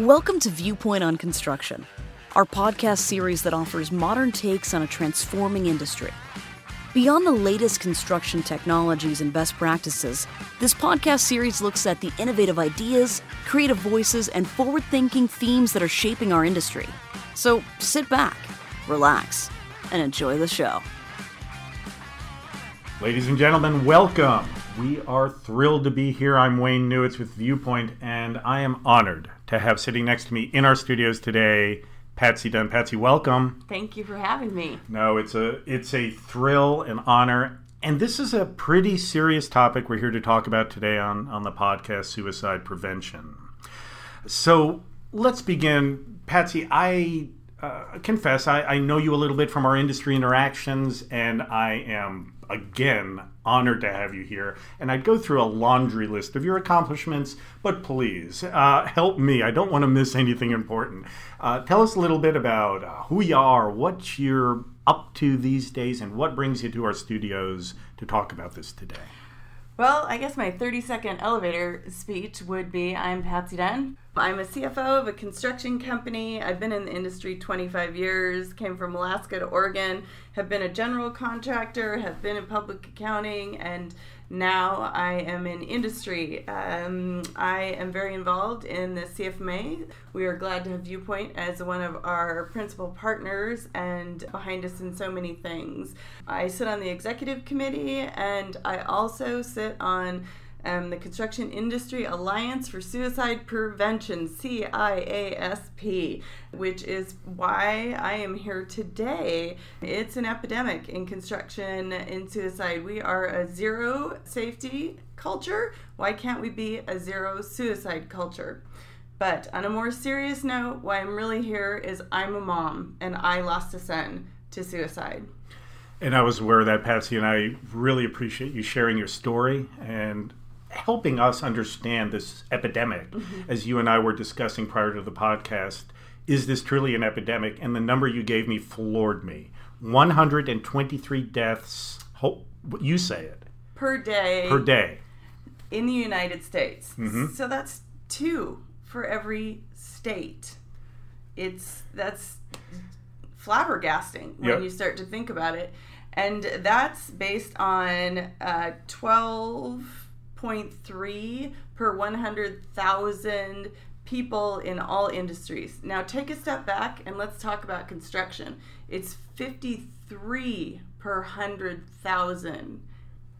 Welcome to Viewpoint on Construction, our podcast series that offers modern takes on a transforming industry. Beyond the latest construction technologies and best practices, this podcast series looks at the innovative ideas, creative voices, and forward thinking themes that are shaping our industry. So sit back, relax, and enjoy the show. Ladies and gentlemen, welcome. We are thrilled to be here. I'm Wayne Newitz with Viewpoint, and I am honored to have sitting next to me in our studios today Patsy Dunn. Patsy, welcome. Thank you for having me. No, it's a it's a thrill and honor. And this is a pretty serious topic we're here to talk about today on, on the podcast Suicide Prevention. So let's begin. Patsy, I uh, confess, I, I know you a little bit from our industry interactions, and I am again honored to have you here. And I'd go through a laundry list of your accomplishments, but please uh, help me. I don't want to miss anything important. Uh, tell us a little bit about who you are, what you're up to these days, and what brings you to our studios to talk about this today. Well, I guess my 30 second elevator speech would be I'm Patsy Dunn. I'm a CFO of a construction company. I've been in the industry 25 years, came from Alaska to Oregon, have been a general contractor, have been in public accounting, and now I am in industry. Um, I am very involved in the CFMA. We are glad to have Viewpoint as one of our principal partners and behind us in so many things. I sit on the executive committee and I also sit on um, the Construction Industry Alliance for Suicide Prevention, CIASP, which is why I am here today. It's an epidemic in construction in suicide. We are a zero safety culture. Why can't we be a zero suicide culture? But on a more serious note, why I'm really here is I'm a mom and I lost a son to suicide. And I was aware of that, Patsy, and I really appreciate you sharing your story and helping us understand this epidemic, mm-hmm. as you and I were discussing prior to the podcast. Is this truly an epidemic? And the number you gave me floored me 123 deaths. You say it. Per day. Per day. In the United States. Mm-hmm. So that's two for every state. It's that's flabbergasting when yep. you start to think about it. And that's based on uh, 12 0.3 per 100,000 people in all industries. Now take a step back and let's talk about construction. It's 53 per 100,000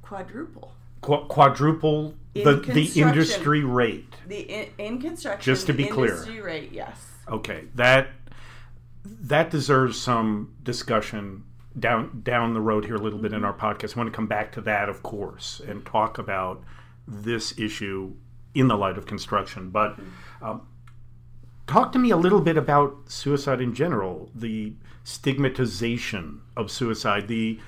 quadruple. Qu- quadruple the, the industry rate. The in, in, construction just to be clear. Industry rate, yes. Okay, that that deserves some discussion down down the road here a little bit in mm-hmm. our podcast. I want to come back to that, of course, and talk about this issue in the light of construction. But um, talk to me a little bit about suicide in general, the stigmatization of suicide, the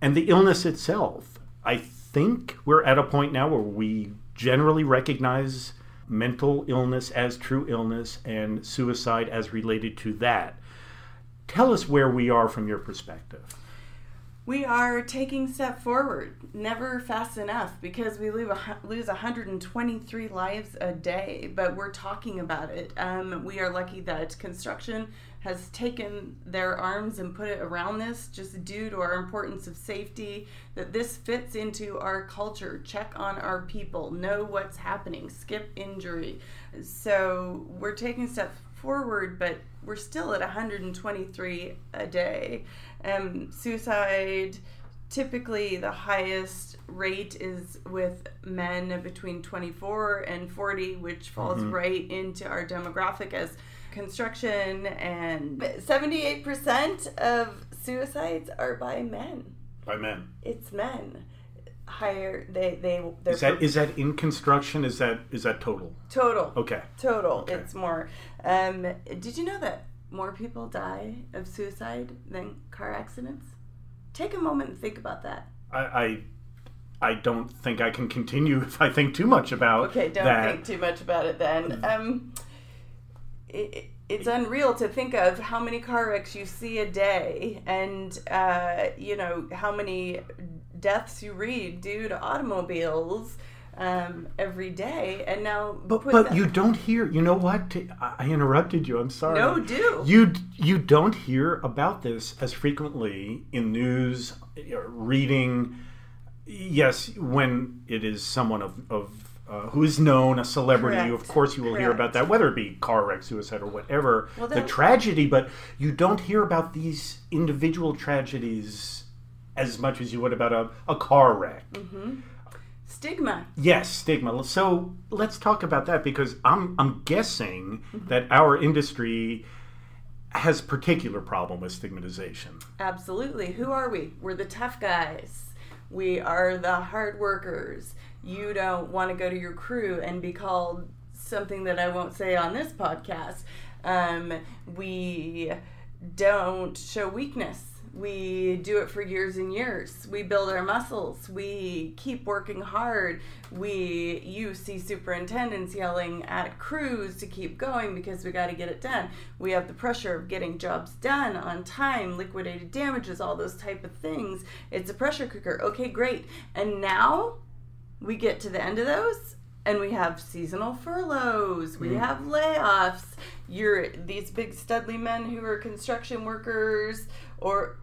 and the illness itself. I think we're at a point now where we generally recognize mental illness as true illness and suicide as related to that. Tell us where we are from your perspective we are taking step forward never fast enough because we lose, lose 123 lives a day but we're talking about it. Um, we are lucky that construction has taken their arms and put it around this just due to our importance of safety that this fits into our culture. Check on our people. Know what's happening. Skip injury. So we're taking steps forward but we're still at 123 a day um, suicide, typically the highest rate is with men between 24 and 40, which falls mm-hmm. right into our demographic as construction. And 78% of suicides are by men. By men. It's men higher they they is that is that in construction is that is that total total okay total okay. it's more um did you know that more people die of suicide than car accidents? Take a moment and think about that. I, I, I don't think I can continue if I think too much about. Okay, don't that. think too much about it then. Mm. Um, it, it's unreal to think of how many car wrecks you see a day, and uh, you know how many deaths you read due to automobiles um, every day, and now But, but that- you don't hear. You know what? I interrupted you. I'm sorry. No, do. You you don't hear about this as frequently in news, reading. Yes, when it is someone of of uh, who is known, a celebrity, Correct. of course you will hear about that, whether it be car wreck, suicide, or whatever Well, the tragedy. But you don't hear about these individual tragedies as much as you would about a, a car wreck. Mm-hmm. stigma. Yes, stigma. So let's talk about that because I'm I'm guessing Mm-hmm. that our industry has particular problem with stigmatization. Absolutely. Who are we? We're the tough guys. We are the hard workers. You don't want to go to your crew and be called something that I won't say on this podcast. Um, we don't show weakness. We do it for years and years. We build our muscles. We keep working hard. We you see superintendents yelling at crews to keep going because we got to get it done. We have the pressure of getting jobs done on time, liquidated damages, all those type of things. It's a pressure cooker. Okay, great. And now we get to the end of those and we have seasonal furloughs we mm. have layoffs you're these big studly men who are construction workers or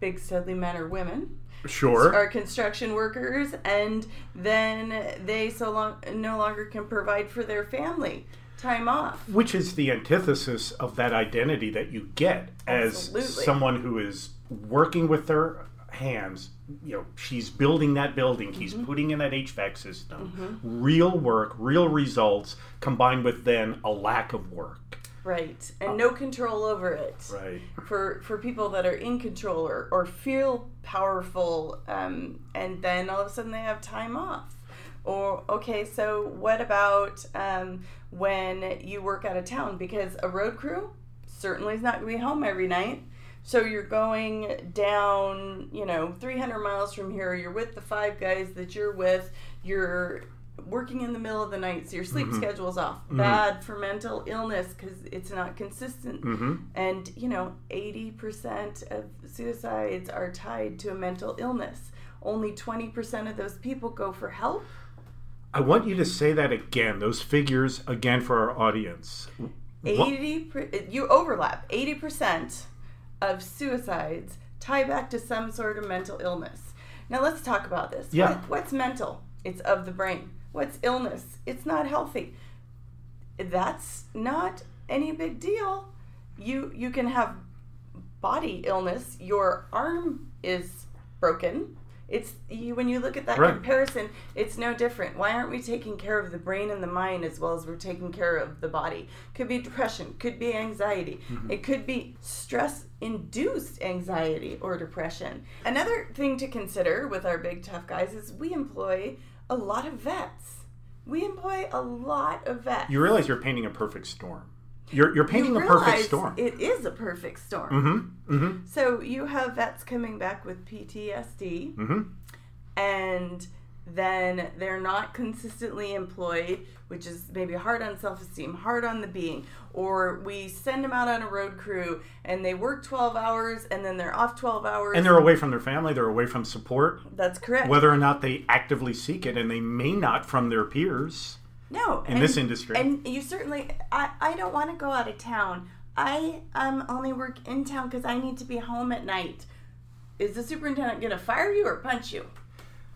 big studly men or women Sure. are construction workers and then they so long no longer can provide for their family time off Which is the antithesis of that identity that you get as Absolutely. someone who is working with their hands. You know, she's building that building, he's Mm-hmm. putting in that HVAC system. Real work, real results, combined with then a lack of work. Right and no control over it. Right. for for people that are in control or, or feel powerful um, and then all of a sudden they have time off. Or okay so what about um, when you work out of town? Because a road crew certainly is not going to be home every night. So you're going down you know 300 miles from here. You're with the five guys that you're with. You're working in the middle of the night so your sleep schedule's off. Bad for mental illness because it's not consistent. Mm-hmm. and you know 80% of suicides are tied to a mental illness. Only 20% of those people go for help. I want you to say that again, those figures again for our audience. 80 per, you overlap. 80% of suicides tie back to some sort of mental illness. Now let's talk about this. Yeah. What- what's mental? It's of the brain what's illness. It's not healthy. That's not any big deal. You you can have body illness. Your arm is broken. It's you, when you look at that Right. comparison it's no different. Why aren't we taking care of the brain and the mind as well as we're taking care of the body? Could be depression could be anxiety. Mm-hmm. It could be stress induced anxiety or depression. Another thing to consider with our big tough guys is we employ a lot of vets we employ a lot of vets You realize you're painting a perfect storm. You're, you're painting You a perfect storm. It is a perfect storm. mm-hmm. Mm-hmm. So you have vets coming back with PTSD, Mm-hmm. and then they're not consistently employed, which is maybe hard on self esteem, hard on the being. Or we send them out on a road crew and they work 12 hours and then they're off 12 hours. And they're away from their family, they're away from support, That's correct. whether or not they actively seek it, and they may not from their peers. no. in this industry. And you certainly, I, I don't want to go out of town. I um, only work in town because I need to be home at night. Is the superintendent going to fire you or punch you?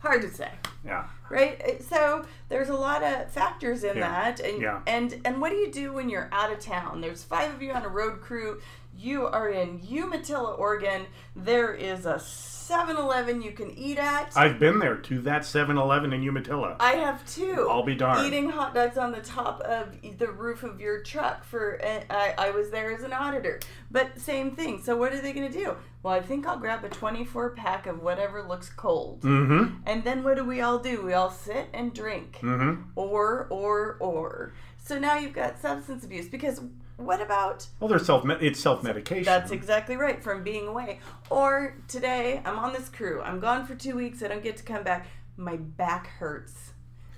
Hard to say. Yeah. Right uh, so there's a lot of factors in Yeah. that and Yeah. and and what do you do when you're out of town there's five of you on a road crew you are in umatilla oregon there is a 7-eleven you can eat at I've been there to that 7 Eleven in Umatilla. I have two. I'll be darned. Eating hot dogs on the top of the roof of your truck for. Uh, I, I was there as an auditor, but same thing. So what are they going to do? Well, I think I'll grab a 24 pack of whatever looks cold, Mm-hmm. and then what do we all do? We all sit and drink, Mm-hmm. or or or. So now you've got substance abuse because what about Well, they're self. It's self medication. that's exactly right from being away. Or today, I'm on this crew. I'm gone for two weeks. I don't get to come back. My back hurts.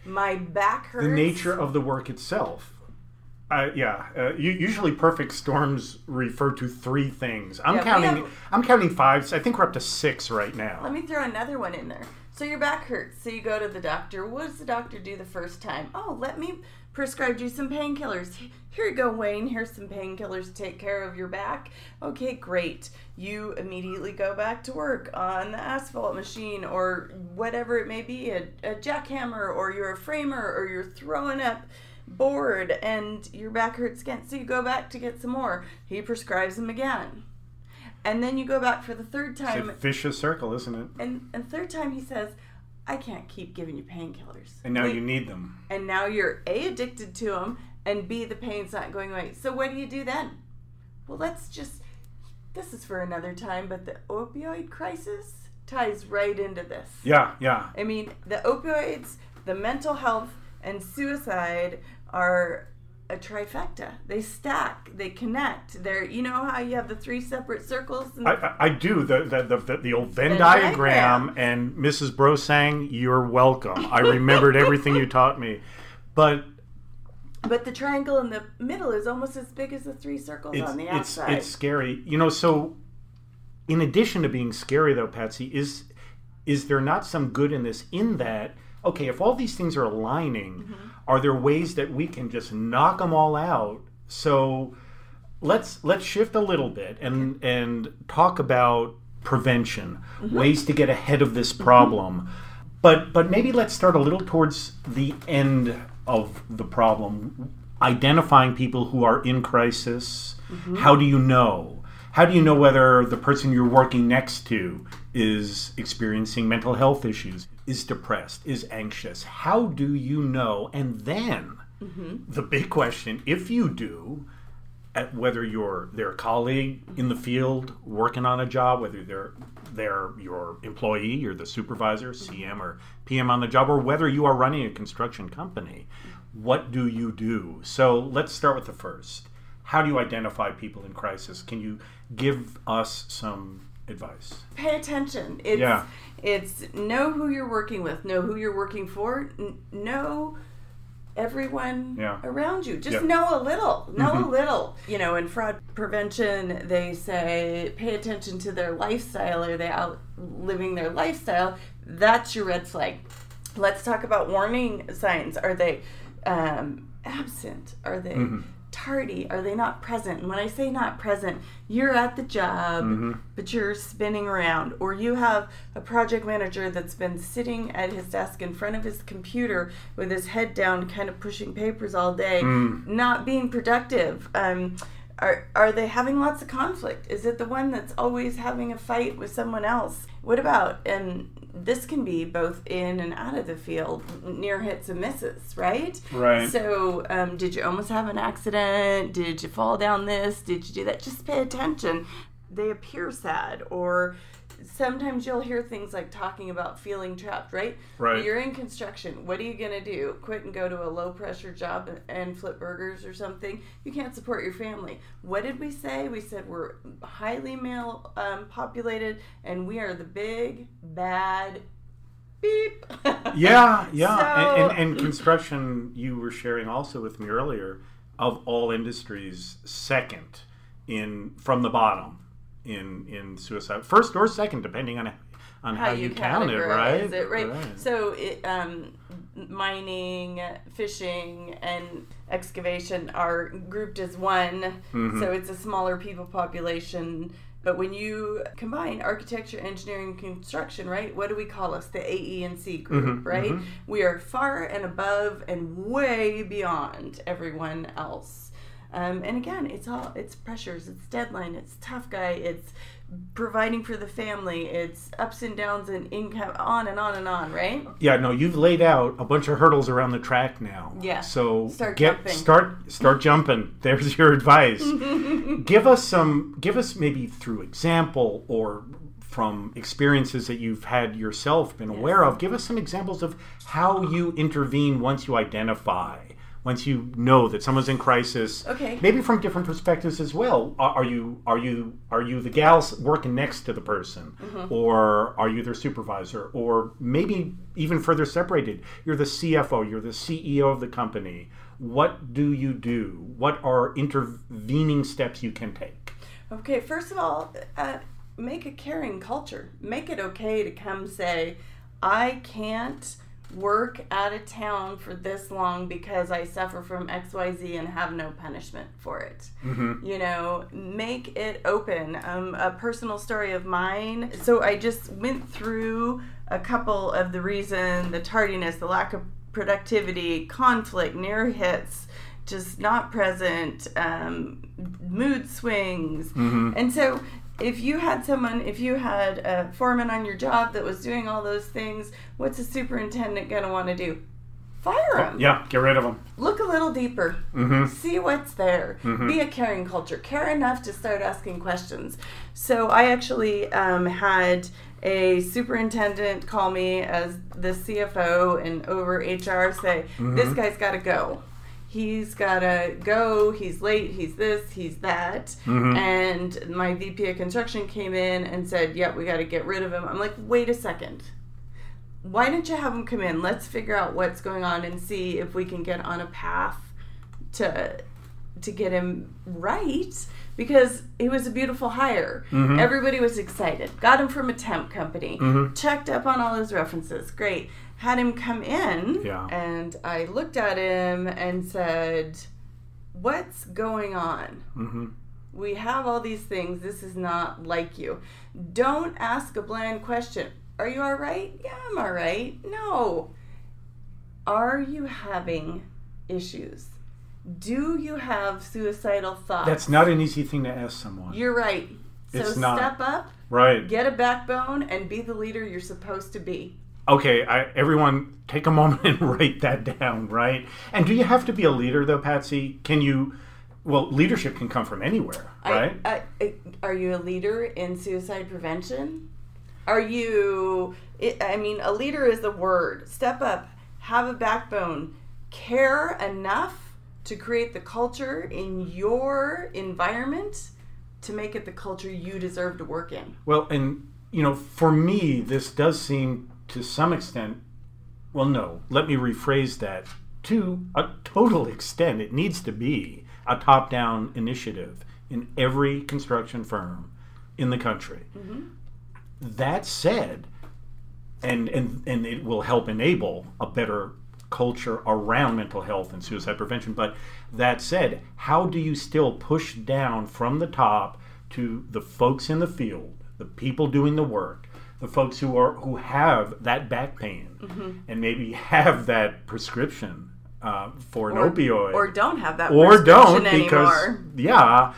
My back hurts. the nature of the work itself. Uh, yeah, uh, usually perfect storms refer to three things. I'm Yeah, counting. have- I'm counting five. I think we're up to six right now. Let me throw another one in there. So your back hurts. So you go to the doctor. What does the doctor do the first time? Oh, let me prescribe you some painkillers. Here you go, Wayne. Here's some painkillers to take care of your back. Okay, great. You immediately go back to work on the asphalt machine or whatever it may be, a, a jackhammer, or you're a framer, or you're throwing up board and your back hurts again. So you go back to get some more. He prescribes them again. And then you go back for the third time. It's a vicious circle, isn't it? And and third time he says, I can't keep giving you painkillers. And now We- you need them. and now you're A addicted to them and B the pain's not going away. So what do you do then? Well, let's just this is for another time, but the opioid crisis ties right into this. Yeah, yeah. I mean, the opioids, the mental health, and suicide are a trifecta. They stack, they connect. They're, you know how you have the three separate circles? And I, I, I do the the, the the the old Venn Venn diagram, diagram. and Mrs. Bro sang, "You're welcome." I remembered everything you taught me, but but the triangle in the middle is almost as big as the three circles it's on the it's outside. it's scary. You know, so in addition to being scary, though, Patsy, is is there not some good in this? In that, okay, if all these things are aligning, Mm-hmm. are there ways that we can just knock them all out? So let's let's shift a little bit and and talk about prevention, Mm-hmm. ways to get ahead of this problem. But but maybe let's start a little towards the end of the problem, identifying people who are in crisis. How do you know? How do you know whether the person you're working next to is experiencing mental health issues, is depressed, is anxious? How do you know? And then mm-hmm. the big question, if you do, at whether you're their colleague in the field working on a job, whether they're they're your employee, you're the supervisor, mm-hmm. CM or PM on the job, or whether you are running a construction company, what do you do? So let's start with the first. How do you identify people in crisis? Can you give us some advice? Pay attention. It's, Yeah. It's know who you're working with, know who you're working for, n- know everyone Yeah. around you. Just. Mm-hmm. know a little. Know a little. You know, in fraud prevention, they say pay attention to their lifestyle. Are they out living their lifestyle? That's your red flag. Let's talk about warning signs. Are they um, absent? Are they Mm-hmm. Tardy? Are they not present? And when I say not present, you're at the job, Mm-hmm. but you're spinning around, or you have a project manager that's been sitting at his desk in front of his computer with his head down, kind of pushing papers all day, Mm. not being productive. Um, are, are they having lots of conflict? Is it the one that's always having a fight with someone else? What about, and this can be both in and out of the field, near hits and misses, right? Right. So, um, did you almost have an accident? Did you fall down this? Did you do that? Just pay attention. They appear sad, or sometimes you'll hear things like talking about feeling trapped, right? Right. You're in construction. What are you going to do? Quit and go to a low pressure job and flip burgers or something? You can't support your family. What did we say? We said we're highly male um, populated and we are the big, bad beep. Yeah, yeah. So- and, and, and construction, you were sharing also with me earlier, of all industries, second in from the bottom in in suicide, first or second, depending on on how, you, count it, right? it, right? So, it, um, mining, fishing, and excavation are grouped as one. Mm-hmm. So it's a smaller people population. But when you combine architecture, engineering, construction, right? What do we call us? The and C group, Mhm, right? mhm. We are far and above and way beyond everyone else. Um, and again, it's all it's pressures, it's deadline, it's tough guy, it's providing for the family, it's ups and downs and income, on and on and on, right? Yeah, no, you've laid out a bunch of hurdles around the track now. Yeah. So Start get jumping. start start jumping. There's your advice. give us some give us maybe through example or from experiences that you've had yourself been aware of, give us some examples of how you intervene once you identify, once you know that someone's in crisis. Okay. Maybe from different perspectives as well. Are, are you are you are you the gals working next to the person, Mm-hmm. or are you their supervisor, or maybe even further separated? You're the CFO. You're the CEO of the company. What do you do? What are intervening steps you can take? Okay, first of all, uh, make a caring culture. Make it okay to come say, I can't work out of town for this long because I suffer from XYZ and have no punishment for it. You know, make it open. Um, a personal story of mine. So I just went through a couple of the reason, the tardiness, the lack of productivity, conflict, near hits, just not present, um, mood swings. And so if you had someone, if you had a foreman on your job that was doing all those things, what's a superintendent going to want to do? Fire him. Yeah, get rid of them. Look a little deeper. Mm-hmm. See what's there. Mm-hmm. Be a caring culture. Care enough to start asking questions. So I actually um, had a superintendent call me as the CFO and over HR say, "This guy's got to go." He's gotta go. He's late. He's this. He's that. Mm-hmm. And my VP of construction came in and said, "Yep, we got to get rid of him." I'm like, "Wait a second why don't you have him come in? Let's figure out what's going on and see if we can get on a path to to get him right because it was a beautiful hire. Everybody was excited. Got him from a temp company. Checked up on all his references. Great. Had him come in Yeah. and I looked at him and said, "What's going on?" Mm-hmm. We have all these things. This is not like you. Don't ask a bland question. Are you all right? Yeah, I'm all right. No. Are you having issues? Do you have suicidal thoughts? That's not an easy thing to ask someone. You're right. So It's not. step up, right. get a backbone, and be the leader you're supposed to be. Okay, I, everyone, take a moment and write that down, right? And do you have to be a leader, though, Patsy? Can you? Well, leadership can come from anywhere, right? I, I, are you a leader in suicide prevention? Are you? I I mean, a leader is the word. Step up, have a backbone, care enough to create the culture in your environment to make it the culture you deserve to work in. Well, and you know, for me, this does seem to some extent. Well, no, let me rephrase that. To a total extent, it needs to be a top-down initiative in every construction firm in the country. Mm-hmm. That said, and and and it will help enable a better culture around mental health and suicide prevention. But that said, how do you still push down from the top to the folks in the field, the people doing the work, the folks who are who have that back pain and maybe have that prescription uh, for an Or- opioid Or don't have that or don't because anymore. yeah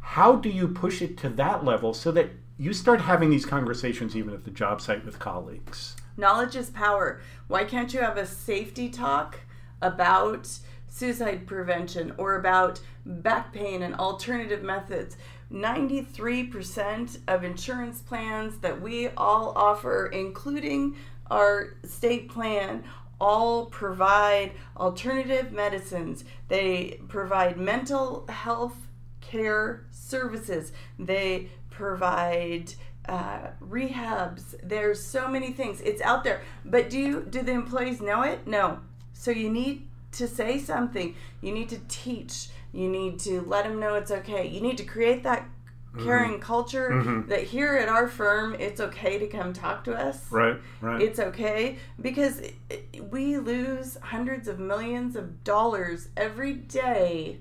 how do you push it to that level so that you start having these conversations even at the job site with colleagues Knowledge is power. Why can't you have a safety talk about suicide prevention or about back pain and alternative methods? 93% of insurance plans that we all offer, including our state plan, all provide alternative medicines. They provide mental health care services. They provide uh, rehabs. There's so many things. It's out there. But do you, do the employees know it? No. So you need to say something. You need to teach. You need to let them know it's okay. You need to create that caring culture that here at our firm it's okay to come talk to us right right it's okay because it- we lose hundreds of millions of dollars every day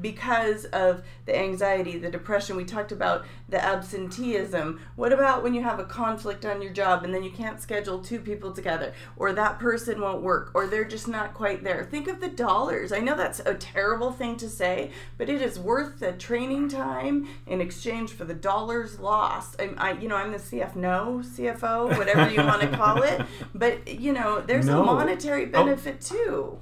because of the anxiety, the depression. We talked about the absenteeism. What about when you have a conflict on your job and then you can't schedule two people together, or that person won't work, or they're just not quite there? Think of the dollars. I know that's a terrible thing to say, but it is worth the training time in exchange for the dollars lost. I, I you know, I'm the CF no CFO, whatever you want to call it, but you know, there's No. a monetary oh. benefit too.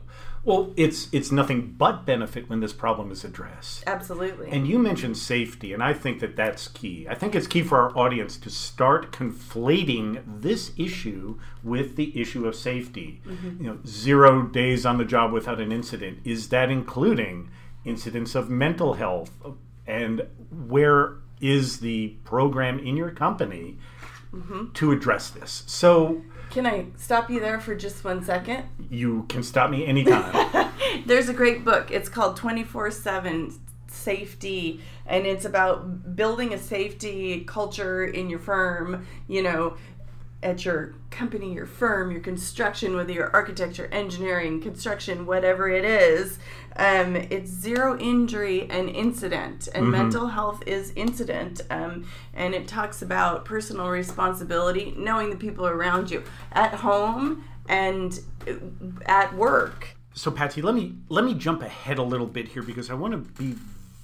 Well it's it's nothing but benefit when this problem is addressed. Absolutely. and you mentioned safety and i think that that's key. I think it's key for our audience to start conflating this issue with the issue of safety. Mm-hmm. You know zero days on the job without an incident. Is that including incidents of mental health? And where is the program in your company mm-hmm. to address this? So Can I stop you there for just one second? you can stop me anytime There's a great book. It's called 24 7 Safety, and it's about building a safety culture in your firm. You know, at your company, your firm, your construction, whether you're architecture, engineering, construction, whatever it is, um, it's zero injury and incident. And mental health is incident. Um, and it talks about personal responsibility, knowing the people around you at home and uh, at work. So Patsy, let me let me jump ahead a little bit here because I want to be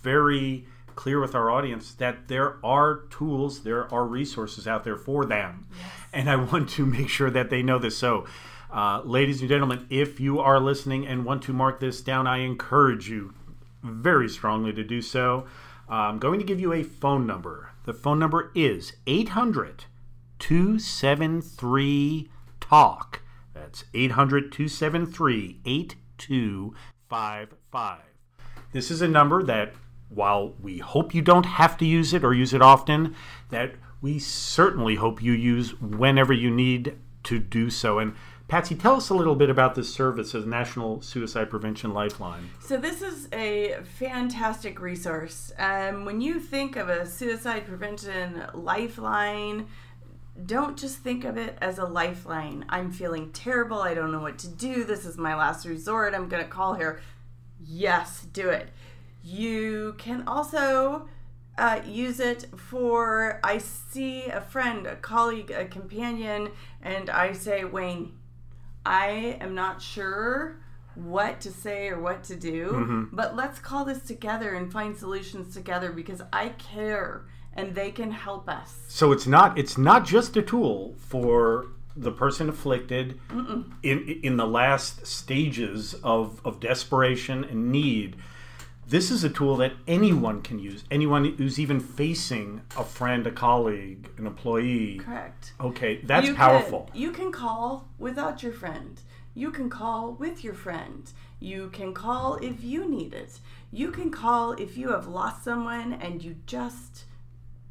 very clear with our audience that there are tools, there are resources out there for them, and I want to make sure that they know this. So. Uh, ladies and gentlemen, if you are listening and want to mark this down, I encourage you very strongly to do so. I'm going to give you a phone number. The phone number is 800 273 TALK. That's 800 273 8255. This is a number that, while we hope you don't have to use it or use it often, that we certainly hope you use whenever you need to do so. And Patsy, tell us a little bit about this service as National Suicide Prevention Lifeline. So this is a fantastic resource. Um, when you think of a suicide prevention lifeline, don't just think of it as a lifeline. I'm feeling terrible. I don't know what to do. This is my last resort. I'm going to call here. Yes, do it. You can also uh, use it for I see a friend, a colleague, a companion, and I say, Wayne, I am not sure what to say or what to do, but let's call this together and find solutions together because I care and they can help us. So it's not it's not just a tool for the person afflicted in in the last stages of, of desperation and need. This is a tool that anyone can use. Anyone who's even facing a friend, a colleague, an employee. Correct. Okay, that's You powerful. Can, you can call without your friend. You can call with your friend. You can call if you need it. You can call if you have lost someone and you just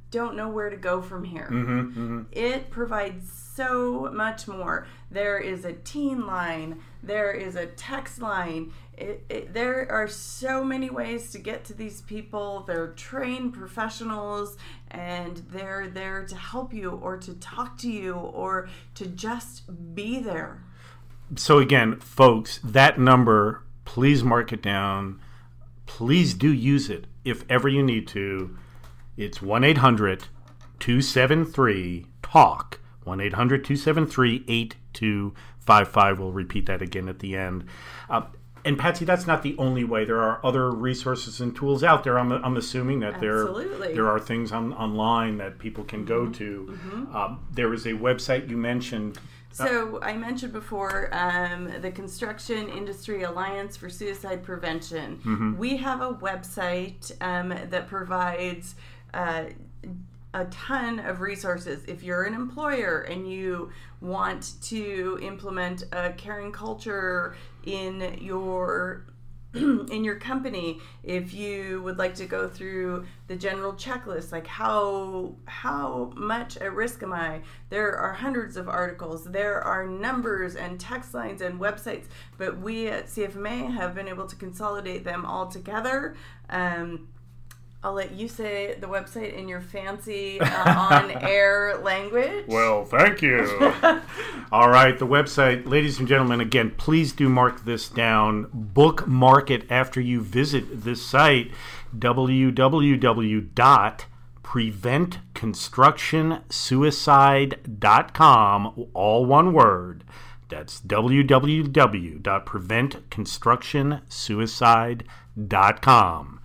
don't know where to go from here. Mm-hmm, It provides so much more. There is a teen line, there is a text line. It, it, there are so many ways to get to these people. They're trained professionals and they're there to help you or to talk to you or to just be there. So again, folks, that number, please mark it down. Please do use it if ever you need to. It's 1 800 273 TALK. 1 800 273 8255. We'll repeat that again at the end. Uh, and Patsy, that's not the only way. There are other resources and tools out there. I'm, I'm assuming that there Absolutely. there are things on, online that people can go to. Um, there is a website you mentioned. So I mentioned before um, the Construction Industry Alliance for Suicide Prevention. We have a website um, that provides. Uh, a ton of resources. If you're an employer and you want to implement a caring culture in your in your company, if you would like to go through the general checklist, like how how much at risk am I? There are hundreds of articles. There are numbers and text lines and websites, but we at CFMA have been able to consolidate them all together. Um, I'll let you say the website in your fancy uh, on-air language. Well, thank you. All right, the website, ladies and gentlemen, again, please do mark this down. Bookmark it after you visit this site www.preventconstructionsuicide.com, all one word. That's www.preventconstructionsuicide.com.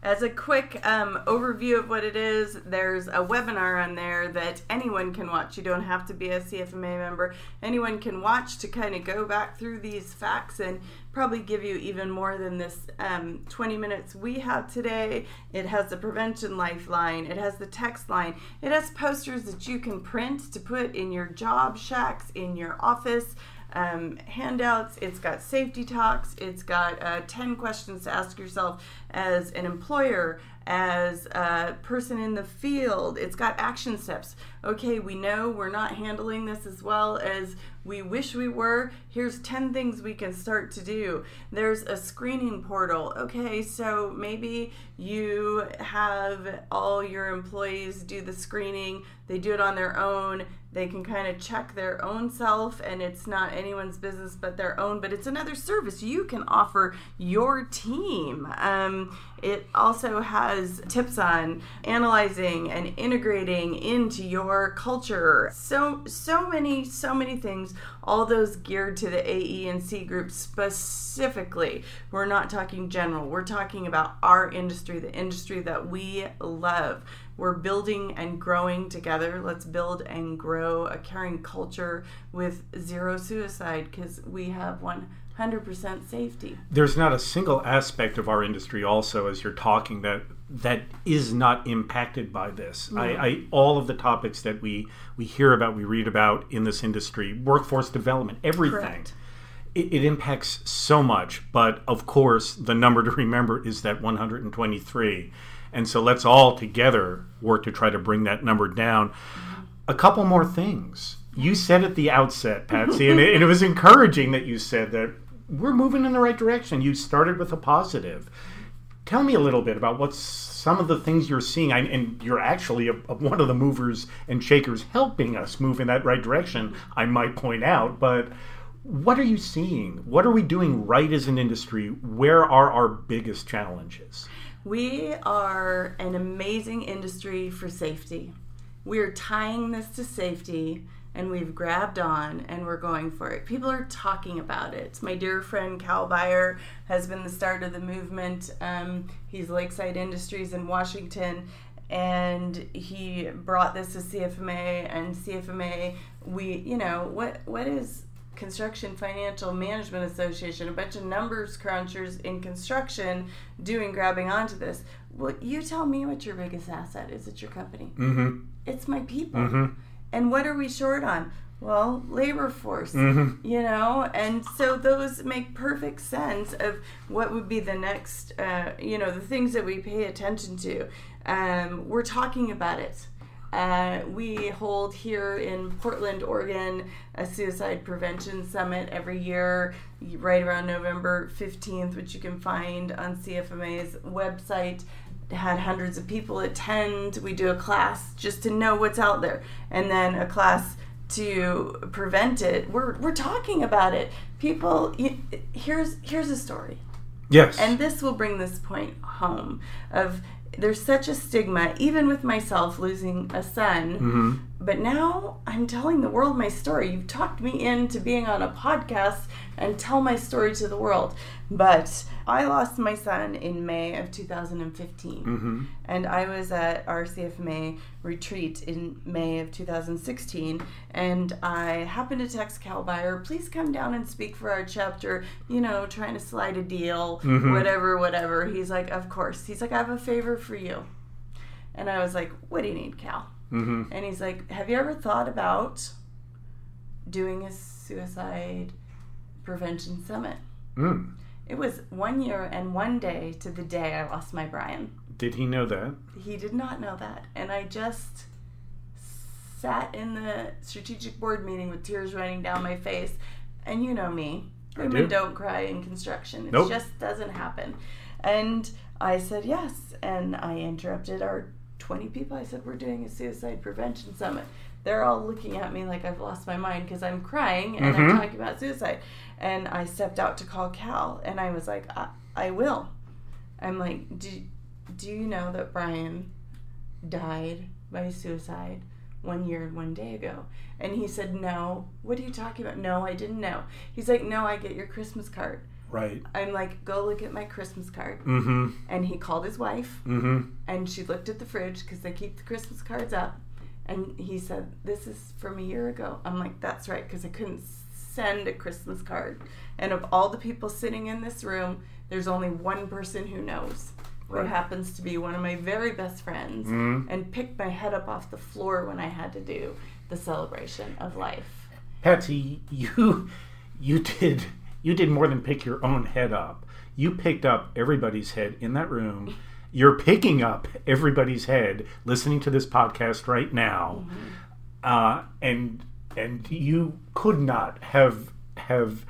As a quick um, overview of what it is, there's a webinar on there that anyone can watch. You don't have to be a CFMA member. Anyone can watch to kind of go back through these facts and probably give you even more than this um, 20 minutes we have today. It has the prevention lifeline, it has the text line, it has posters that you can print to put in your job shacks, in your office um, handouts. It's got safety talks. It's got uh, 10 questions to ask yourself as an employer, as a person in the field. It's got action steps. Okay, we know we're not handling this as well as we wish we were. Here's 10 things we can start to do. There's a screening portal. Okay, so maybe you have all your employees do the screening, they do it on their own they can kind of check their own self and it's not anyone's business but their own but it's another service you can offer your team. Um, it also has tips on analyzing and integrating into your culture. So so many so many things all those geared to the ae and c group specifically. We're not talking general we're talking about our industry the industry that we love we're building and growing together. Let's build and grow a caring culture with zero suicide because we have 100% safety. There's not a single aspect of our industry, also, as you're talking, that that is not impacted by this. Mm. I, I, all of the topics that we we hear about, we read about in this industry, workforce development, everything. It, it impacts so much, but of course, the number to remember is that 123 and so let's all together work to try to bring that number down. A couple more things. You said at the outset, Patsy, and, it, and it was encouraging that you said that we're moving in the right direction. You started with a positive. Tell me a little bit about what's some of the things you're seeing, I, and you're actually a, a, one of the movers and shakers helping us move in that right direction, I might point out. But what are you seeing? What are we doing right as an industry? Where are our biggest challenges? We are an amazing industry for safety. We're tying this to safety and we've grabbed on and we're going for it. People are talking about it. My dear friend Cal Beyer has been the start of the movement. Um, he's Lakeside Industries in Washington and he brought this to CFMA and CFMA we you know what what is Construction Financial Management Association, a bunch of numbers crunchers in construction doing grabbing onto this. Well, you tell me what your biggest asset is at your company. Mm-hmm. It's my people. Mm-hmm. And what are we short on? Well, labor force, mm-hmm. you know, and so those make perfect sense of what would be the next, uh, you know, the things that we pay attention to. Um, we're talking about it uh, we hold here in Portland, Oregon, a suicide prevention summit every year, right around November 15th, which you can find on CFMA's website. Had hundreds of people attend. We do a class just to know what's out there, and then a class to prevent it. We're, we're talking about it. People, here's here's a story. Yes. And this will bring this point home of there's such a stigma, even with myself losing a son. Mm-hmm. But now I'm telling the world my story. You've talked me into being on a podcast and tell my story to the world. But I lost my son in May of 2015. Mm-hmm. And I was at our CFMA retreat in May of 2016. And I happened to text Cal Beyer, please come down and speak for our chapter, you know, trying to slide a deal, mm-hmm. whatever, whatever. He's like, of course. He's like, I have a favor for you. And I was like, what do you need, Cal? Mm-hmm. And he's like, have you ever thought about doing a suicide prevention summit? Mm. It was one year and one day to the day I lost my Brian. Did he know that? He did not know that. And I just sat in the strategic board meeting with tears running down my face. And you know me. Women do. don't cry in construction. It nope. just doesn't happen. And I said yes. And I interrupted our 20 people. I said, We're doing a suicide prevention summit. They're all looking at me like I've lost my mind because I'm crying and mm-hmm. I'm talking about suicide. And I stepped out to call Cal, and I was like, I, I will. I'm like, do, do you know that Brian died by suicide one year and one day ago? And he said, No. What are you talking about? No, I didn't know. He's like, No, I get your Christmas card. Right. I'm like, go look at my Christmas card. Mm-hmm. And he called his wife, mm-hmm. and she looked at the fridge because they keep the Christmas cards up. And he said, This is from a year ago. I'm like, That's right, because I couldn't send a Christmas card. And of all the people sitting in this room, there's only one person who knows. Right. Who happens to be one of my very best friends mm-hmm. and picked my head up off the floor when I had to do the celebration of life. Patsy, you you did you did more than pick your own head up. You picked up everybody's head in that room you're picking up everybody's head listening to this podcast right now, uh, and and you could not have have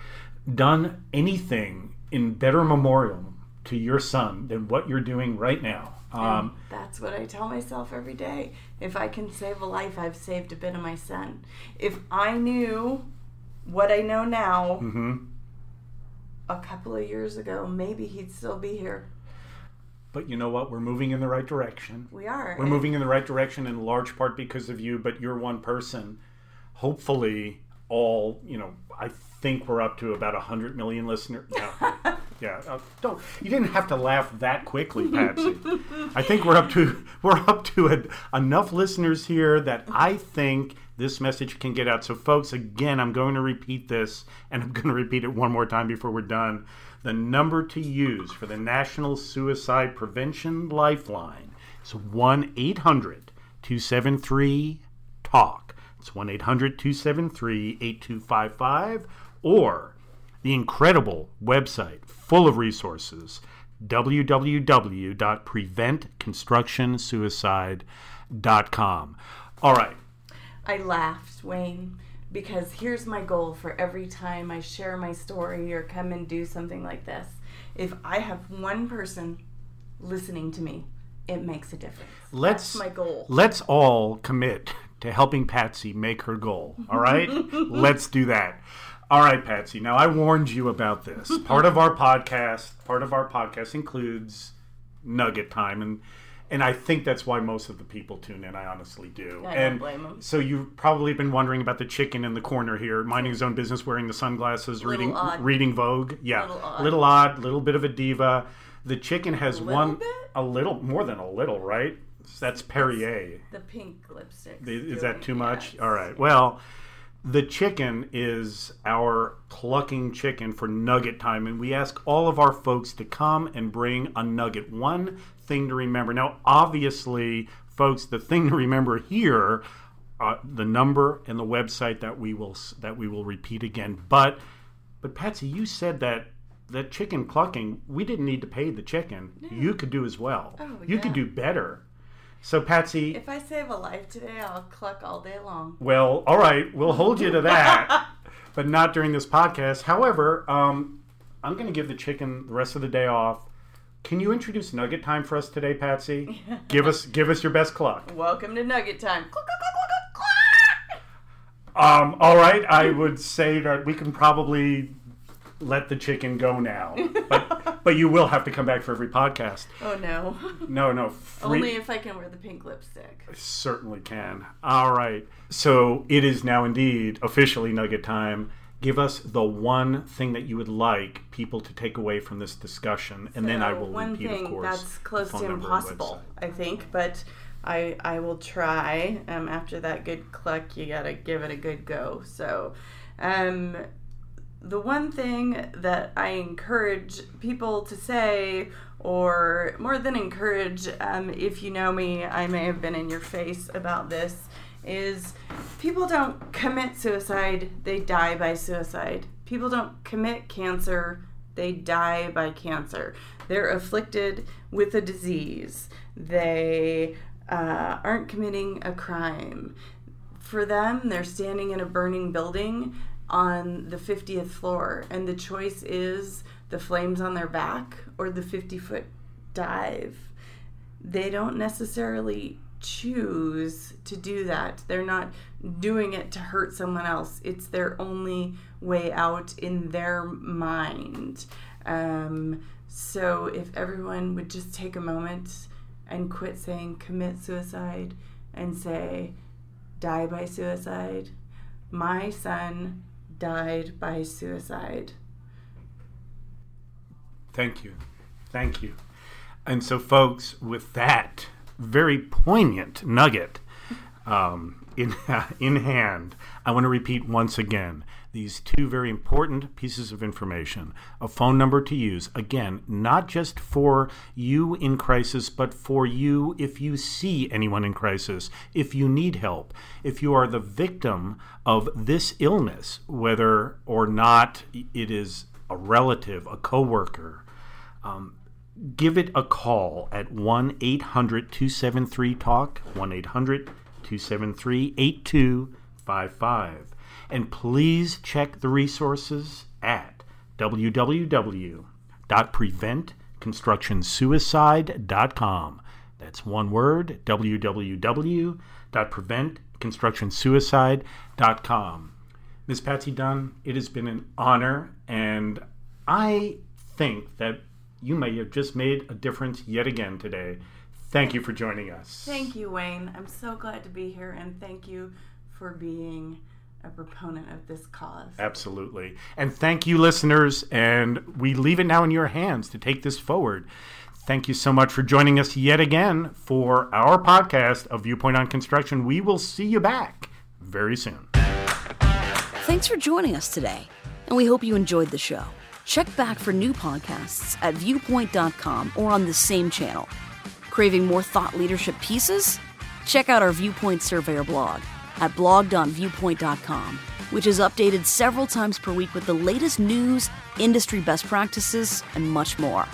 done anything in better memorial to your son than what you're doing right now. Um, That's what I tell myself every day. If I can save a life, I've saved a bit of my son. If I knew what I know now mhm. a couple of years ago, maybe he'd still be here. But you know what? We're moving in the right direction. We are. We're moving in the right direction in large part because of you, but you're one person. Hopefully, all, you know, I think we're up to about 100 million listeners. No. yeah. Uh, don't you didn't have to laugh that quickly, Patsy. I think we're up to we're up to a, enough listeners here that I think this message can get out. So folks, again, I'm going to repeat this and I'm going to repeat it one more time before we're done. The number to use for the National Suicide Prevention Lifeline is 1 800 273 TALK. It's 1 800 273 8255 or the incredible website full of resources www.preventconstructionsuicide.com. All right. I laughed, Wayne, because here's my goal for every time I share my story or come and do something like this. If I have one person listening to me, it makes a difference. Let's That's my goal. Let's all commit to helping Patsy make her goal. All right? let's do that. All right, Patsy. Now I warned you about this. Part of our podcast, part of our podcast includes nugget time and and I think that's why most of the people tune in. I honestly do. I and blame 'em. so you've probably been wondering about the chicken in the corner here, minding his own business, wearing the sunglasses, Little reading odd. reading Vogue. Yeah, Little odd. little odd, little bit of a diva. The chicken has one bit? a little more than a little, right? That's Perrier. The pink lipstick. Is that too much? All right. Well, the chicken is our clucking chicken for nugget time, and we ask all of our folks to come and bring a nugget. One thing to remember. Now, obviously, folks, the thing to remember here, uh, the number and the website that we will that we will repeat again. But, but Patsy, you said that. That chicken clucking, we didn't need to pay the chicken. You could do as well. Oh, you could do better. So, Patsy, If I save a life today, I'll cluck all day long. well, all right, we'll hold you to that, but not during this podcast. However, um, I'm going to give the chicken the rest of the day off. Can you introduce Nugget Time for us today, Patsy? give us give us your best cluck. Welcome to Nugget Time. Um, all right, I would say that we can probably let the chicken go now, but but you will have to come back for every podcast. Oh no. No, no, free- Only if I can wear the pink lipstick. Certainly can. All right. So it is now indeed officially nugget time. Give us the one thing that you would like people to take away from this discussion, and then I will one repeat, thing of course, that's close to impossible. I think, but I I will try. Um, after that good cluck, you gotta give it a good go. So, um, the one thing that I encourage people to say, or more than encourage, um, if you know me, I may have been in your face about this, is people don't commit suicide, they die by suicide. People don't commit cancer, they die by cancer. They're afflicted with a disease. They uh, aren't committing a crime. For them, they're standing in a burning building on the 50th floor, and the choice is the flames on their back or the 50 foot dive. They don't necessarily choose to do that. They're not doing it to hurt someone else. It's their only way out in their mind. Um, so if everyone would just take a moment and quit saying commit suicide and say die by suicide. My son died by suicide. Thank you. Thank you. And so, folks, with that very poignant nugget um, in, in hand, I want to repeat once again these two very important pieces of information a phone number to use, again, not just for you in crisis, but for you if you see anyone in crisis, if you need help, if you are the victim of this illness, whether or not it is a relative, a coworker, um, give it a call at 1 800 273 TALK, 1 800 273 8255. And please check the resources at www.preventconstructionsuicide.com. That's one word www.preventconstructionsuicide.com. Ms. Patsy Dunn, it has been an honor, and I think that you may have just made a difference yet again today. Thank you for joining us. Thank you, Wayne. I'm so glad to be here, and thank you for being a proponent of this cause. Absolutely. And thank you, listeners. And we leave it now in your hands to take this forward. Thank you so much for joining us yet again for our podcast of Viewpoint on Construction. We will see you back very soon. Thanks for joining us today, and we hope you enjoyed the show. Check back for new podcasts at viewpoint.com or on the same channel. Craving more thought leadership pieces? Check out our Viewpoint Surveyor blog at blog.viewpoint.com, which is updated several times per week with the latest news, industry best practices, and much more.